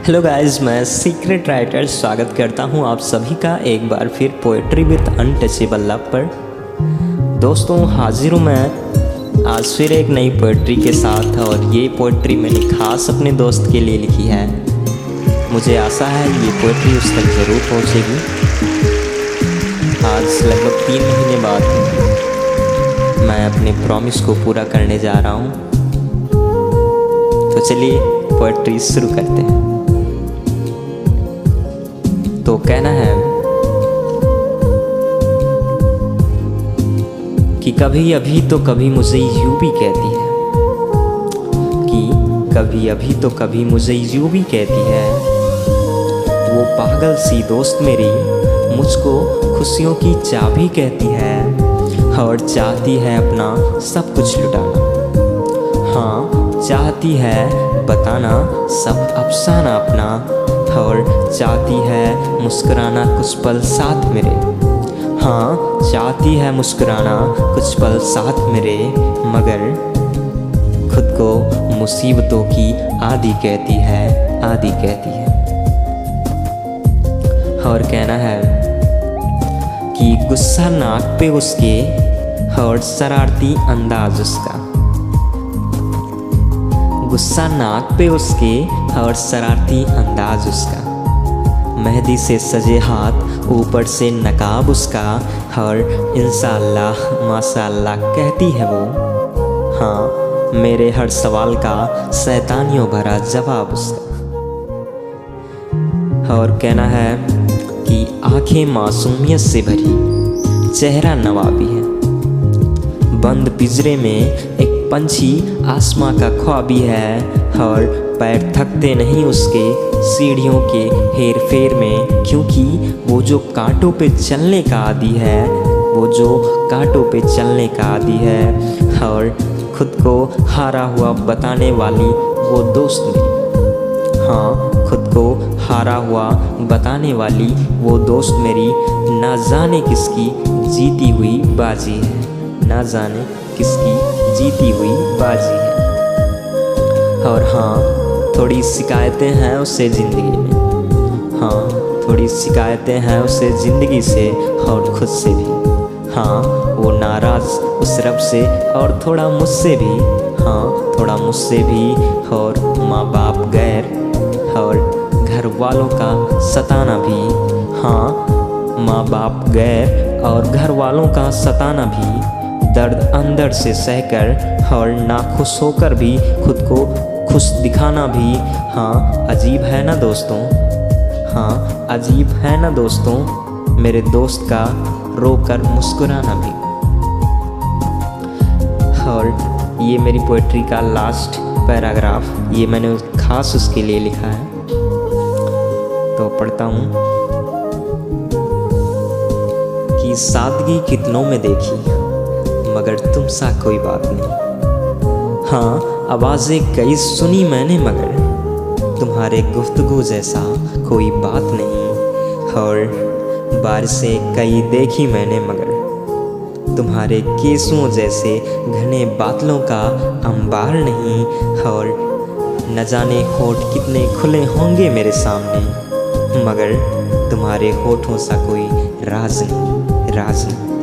Hello guys मैं secret writer स्वागत करता हूँ आप सभी का एक बार फिर पोएट्री विद अनटचेबल लव पर। दोस्तों, हाजिर हूँ मैं आज फिर एक नई पोएट्री के साथ और ये पोएट्री मैंने खास अपने दोस्त के लिए लिखी है। मुझे आशा है ये पोएट्री उस तक ज़रूर पहुंचेगी। आज लगभग तीन महीने बाद मैं अपने प्रॉमिस को पूरा करने जा रहा हूँ। तो चलिए पोएट्री शुरू करते हैं। कि कभी अभी तो कभी मुझे यूँ भी कहती है। कि कभी अभी तो कभी मुझे यूँ भी कहती है, वो पागल सी दोस्त मेरी मुझको खुशियों की चाबी कहती है और चाहती है अपना सब कुछ लुटाना। हाँ चाहती है बताना सब अफसाना अपना और चाहती है मुस्कुराना कुछ पल साथ मेरे। हाँ। चाहती है मुस्कुराना, कुछ पल साथ मेरे, मगर खुद को मुसीबतों की आदि कहती है, आदि कहती है। और कहना है कि गुस्सा नाक पे उसके और शरारती अंदाज उसका। गुस्सा नाक पे उसके और शरारती अंदाज उसका। मेहंदी से सजे हाथ, ऊपर से नकाब उसका। और इंशाल्लाह माशाल्लाह कहती है वो। हाँ मेरे हर सवाल का शैतानियों भरा जवाब उसका। और कहना है कि आँखें मासूमियत से भरी, चेहरा नवाबी है। बंद पिजरे में एक पंछी आसमां का ख्वाबी है, और पैर थकते नहीं उसके सीढ़ियों के हेर फेर में, क्योंकि वो जो कांटों पे चलने का आदि है, वो जो कांटों पे चलने का आदि है, और खुद को हारा हुआ बताने वाली वो दोस्त मेरी हाँ खुद को हारा हुआ बताने वाली वो दोस्त मेरी ना जाने किसकी जीती हुई बाजी है, ना जाने किसकी जीती हुई बाजी है। और हाँ थोड़ी शिकायतें हैं उससे ज़िंदगी में। हाँ थोड़ी शिकायतें हैं उससे ज़िंदगी से और खुद से भी। हाँ वो नाराज़ उस रब से और थोड़ा मुझसे भी। हाँ थोड़ा मुझसे भी और माँ बाप गैर और घर वालों का सताना भी। हाँ माँ बाप गैर और घर वालों का सताना भी। दर्द अंदर से सहकर और नाखुश होकर भी खुद को खुश दिखाना भी हाँ अजीब है ना दोस्तों? हाँ अजीब है ना दोस्तों? मेरे दोस्त का रोकर मुस्कुराना भी। और ये मेरी पोइट्री का लास्ट पैराग्राफ ये मैंने खास उसके लिए लिखा है। तो पढ़ता हूँ। कि सादगी कितनों में देखी, मगर तुम सा कोई बात नहीं। हाँ आवाज़ें कई सुनी मैंने, मगर तुम्हारे गुफ्तगु जैसा कोई बात नहीं। और बारिशें कई देखी मैंने, मगर तुम्हारे केसुओं जैसे घने बादलों का अंबार नहीं। और न जाने होठ कितने खुले होंगे मेरे सामने, मगर तुम्हारे होठों सा कोई राज नहीं राज नहीं।